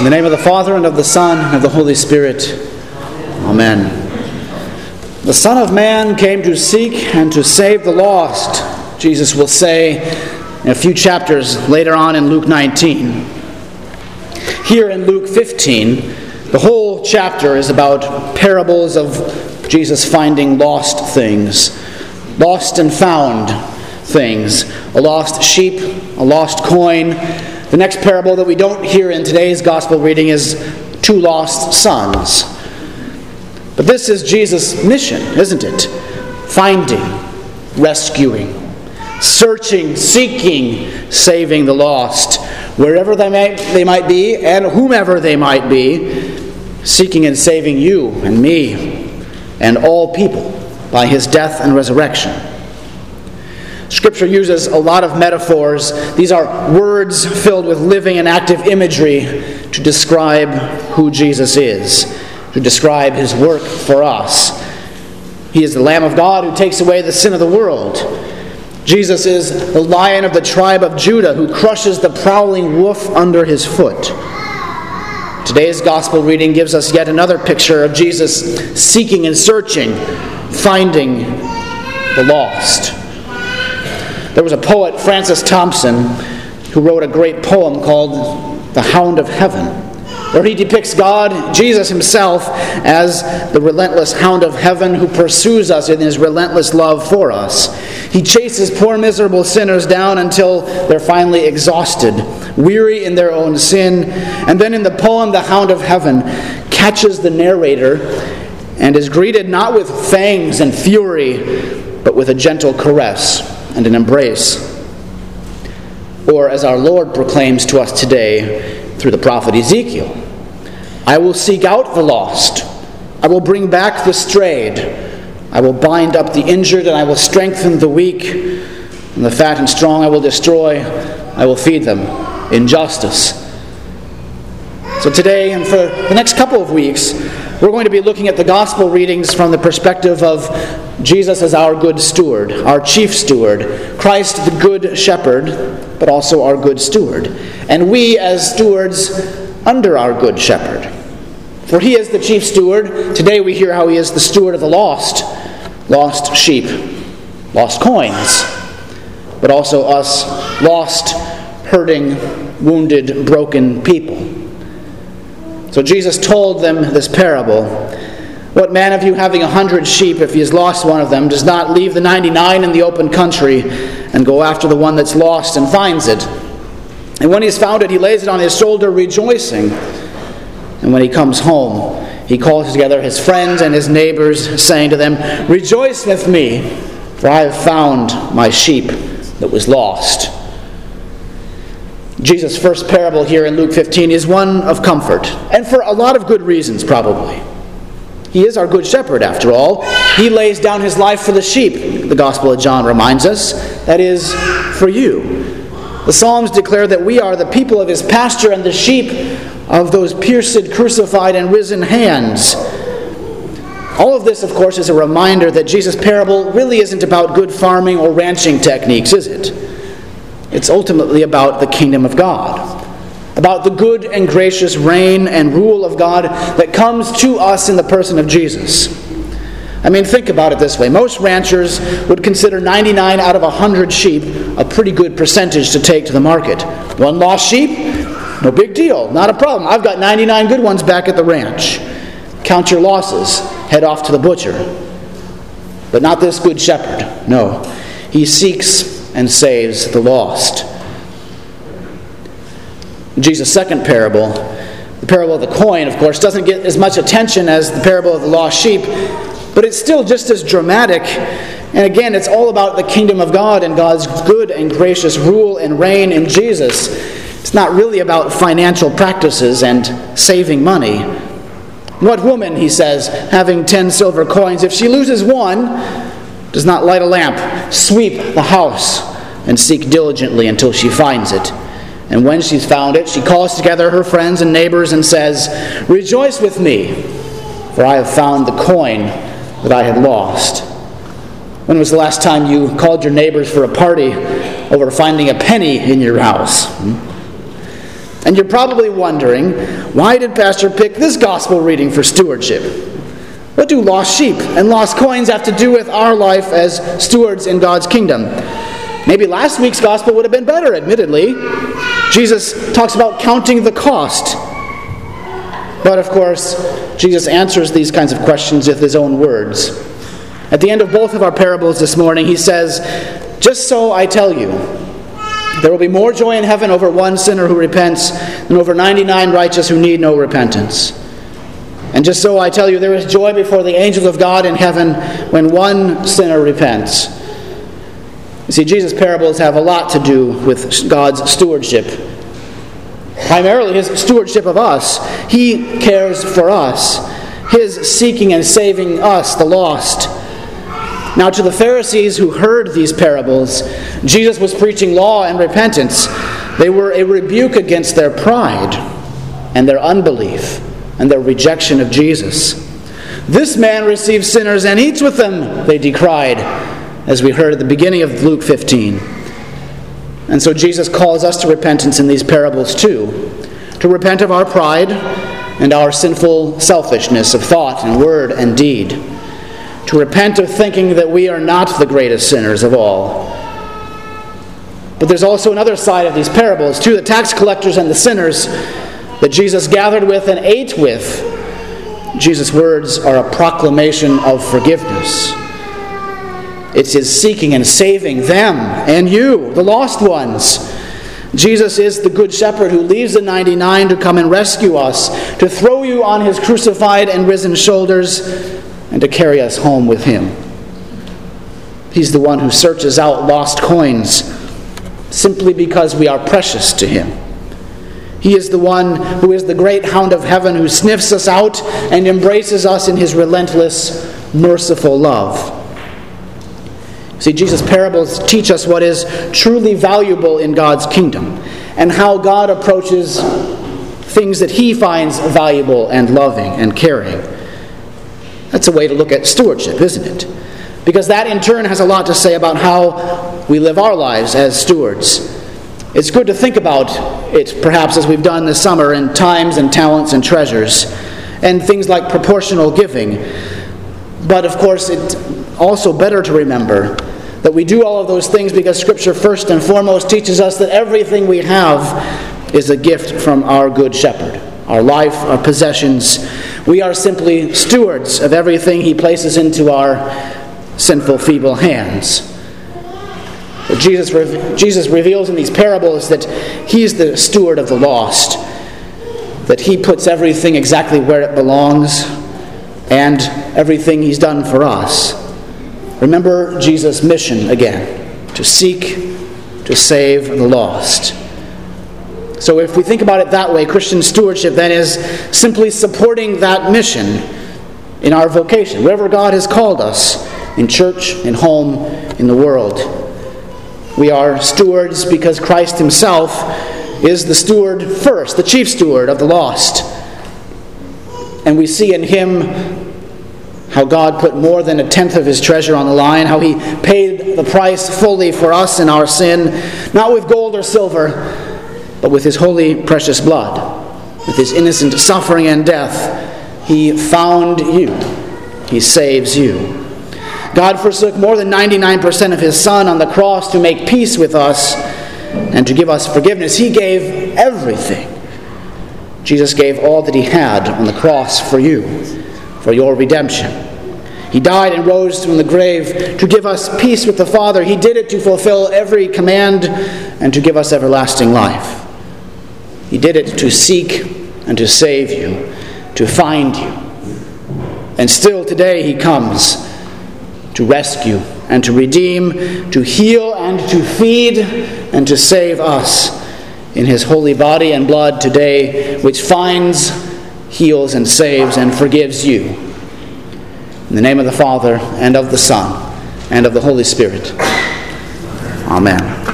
In the name of the Father, and of the Son, and of the Holy Spirit. Amen. The Son of Man came to seek and to save the lost, Jesus will say in a few chapters later on in Luke 19. Here in Luke 15, the whole chapter is about parables of Jesus finding lost things, lost and found things, a lost sheep, a lost coin, the next parable that we don't hear in today's gospel reading is two lost sons. But this is Jesus' mission, isn't it? Finding, rescuing, searching, seeking, saving the lost, wherever they might, they might be and whomever they might be, seeking and saving you and me and all people by his death and resurrection. Scripture uses a lot of metaphors. These are words filled with living and active imagery to describe who Jesus is, to describe his work for us. He is the Lamb of God who takes away the sin of the world. Jesus is the lion of the tribe of Judah who crushes the prowling wolf under his foot. Today's gospel reading gives us yet another picture of Jesus seeking and searching, finding the lost. There was a poet, Francis Thompson, who wrote a great poem called The Hound of Heaven, where he depicts God, Jesus himself, as the relentless hound of heaven who pursues us in his relentless love for us. He chases poor, miserable sinners down until they're finally exhausted, weary in their own sin. And then in the poem, The Hound of Heaven catches the narrator and is greeted not with fangs and fury, but with a gentle caress and an embrace. Or, as our Lord proclaims to us today through the prophet Ezekiel, I will seek out the lost, I will bring back the strayed, I will bind up the injured, and I will strengthen the weak, and the fat and strong I will destroy, I will feed them in justice. So, today and for the next couple of weeks, we're going to be looking at the gospel readings from the perspective of Jesus as our good steward, our chief steward, Christ the good shepherd, but also our good steward, and we as stewards under our good shepherd. For he is the chief steward. Today we hear how he is the steward of the lost, lost sheep, lost coins, but also us lost, hurting, wounded, broken people. So Jesus told them this parable. What man of you having a hundred sheep, if he has lost one of them, does not leave the ninety nine in the open country and go after the one that's lost and finds it? And when he has found it, he lays it on his shoulder, rejoicing. And when he comes home, he calls together his friends and his neighbors, saying to them, Rejoice with me, for I have found my sheep that was lost. Jesus' first parable here in Luke 15 is one of comfort, and for a lot of good reasons, probably. He is our good shepherd, after all. He lays down his life for the sheep, the Gospel of John reminds us. That is, for you. The Psalms declare that we are the people of his pasture and the sheep of those pierced, crucified, and risen hands. All of this, of course, is a reminder that Jesus' parable really isn't about good farming or ranching techniques, is it? It's ultimately about the kingdom of God, about the good and gracious reign and rule of God that comes to us in the person of Jesus. I mean, think about it this way. Most ranchers would consider 99 out of 100 sheep a pretty good percentage to take to the market. One lost sheep? No big deal. Not a problem. I've got 99 good ones back at the ranch. Count your losses. Head off to the butcher. But not this good shepherd. No. He seeks and saves the lost. Jesus' second parable, the parable of the coin, of course, doesn't get as much attention as the parable of the lost sheep, but it's still just as dramatic. And again, it's all about the kingdom of God and God's good and gracious rule and reign in Jesus. It's not really about financial practices and saving money. What woman, he says, having ten silver coins, if she loses one, does not light a lamp, sweep the house, and seek diligently until she finds it. And when she's found it, she calls together her friends and neighbors and says, Rejoice with me, for I have found the coin that I had lost. When was the last time you called your neighbors for a party over finding a penny in your house? Hmm? And you're probably wondering, why did Pastor pick this gospel reading for stewardship? What do lost sheep and lost coins have to do with our life as stewards in God's kingdom? Maybe last week's gospel would have been better, admittedly. Jesus talks about counting the cost. But of course, Jesus answers these kinds of questions with his own words. At the end of both of our parables this morning, he says, Just so I tell you, there will be more joy in heaven over one sinner who repents than over 99 righteous who need no repentance. And just so I tell you, there is joy before the angels of God in heaven when one sinner repents. You see, Jesus' parables have a lot to do with God's stewardship. Primarily, his stewardship of us. He cares for us, his seeking and saving us, the lost. Now, to the Pharisees who heard these parables, Jesus was preaching law and repentance. They were a rebuke against their pride and their unbelief and their rejection of Jesus. This man receives sinners and eats with them, they decried, as we heard at the beginning of Luke 15. And so Jesus calls us to repentance in these parables too to repent of our pride and our sinful selfishness of thought and word and deed to repent of thinking that we are not the greatest sinners of all. But there's also another side of these parables, too the tax collectors and the sinners that Jesus gathered with and ate with. Jesus' words are a proclamation of forgiveness. It's his seeking and saving them and you, the lost ones. Jesus is the Good Shepherd who leaves the 99 to come and rescue us, to throw you on his crucified and risen shoulders and to carry us home with him. He's the one who searches out lost coins simply because we are precious to him. He is the one who is the great hound of heaven who sniffs us out and embraces us in his relentless, merciful love. See, Jesus' parables teach us what is truly valuable in God's kingdom and how God approaches things that he finds valuable and loving and caring. That's a way to look at stewardship, isn't it? Because that in turn has a lot to say about how we live our lives as stewards. It's good to think about it, perhaps, as we've done this summer, in times and talents and treasures, and things like proportional giving. But of course, it's also better to remember that we do all of those things because Scripture, first and foremost, teaches us that everything we have is a gift from our Good Shepherd our life, our possessions. We are simply stewards of everything He places into our sinful, feeble hands. What Jesus, Jesus reveals in these parables that He's the steward of the lost, that He puts everything exactly where it belongs, and everything He's done for us. Remember Jesus' mission again to seek, to save the lost. So, if we think about it that way, Christian stewardship then is simply supporting that mission in our vocation, wherever God has called us, in church, in home, in the world. We are stewards because Christ Himself is the steward first, the chief steward of the lost. And we see in Him how God put more than a tenth of His treasure on the line, how He paid the price fully for us in our sin, not with gold or silver but with his holy, precious blood. With his innocent suffering and death, he found you. He saves you. God forsook more than 99% of his Son on the cross to make peace with us and to give us forgiveness. He gave everything. Jesus gave all that he had on the cross for you, for your redemption. He died and rose from the grave to give us peace with the Father. He did it to fulfill every command and to give us everlasting life. He did it to seek and to save you, to find you. And still today He comes to rescue and to redeem, to heal and to feed and to save us in His holy body and blood today, which finds, heals, and saves and forgives you. In the name of the Father, and of the Son, and of the Holy Spirit. Amen.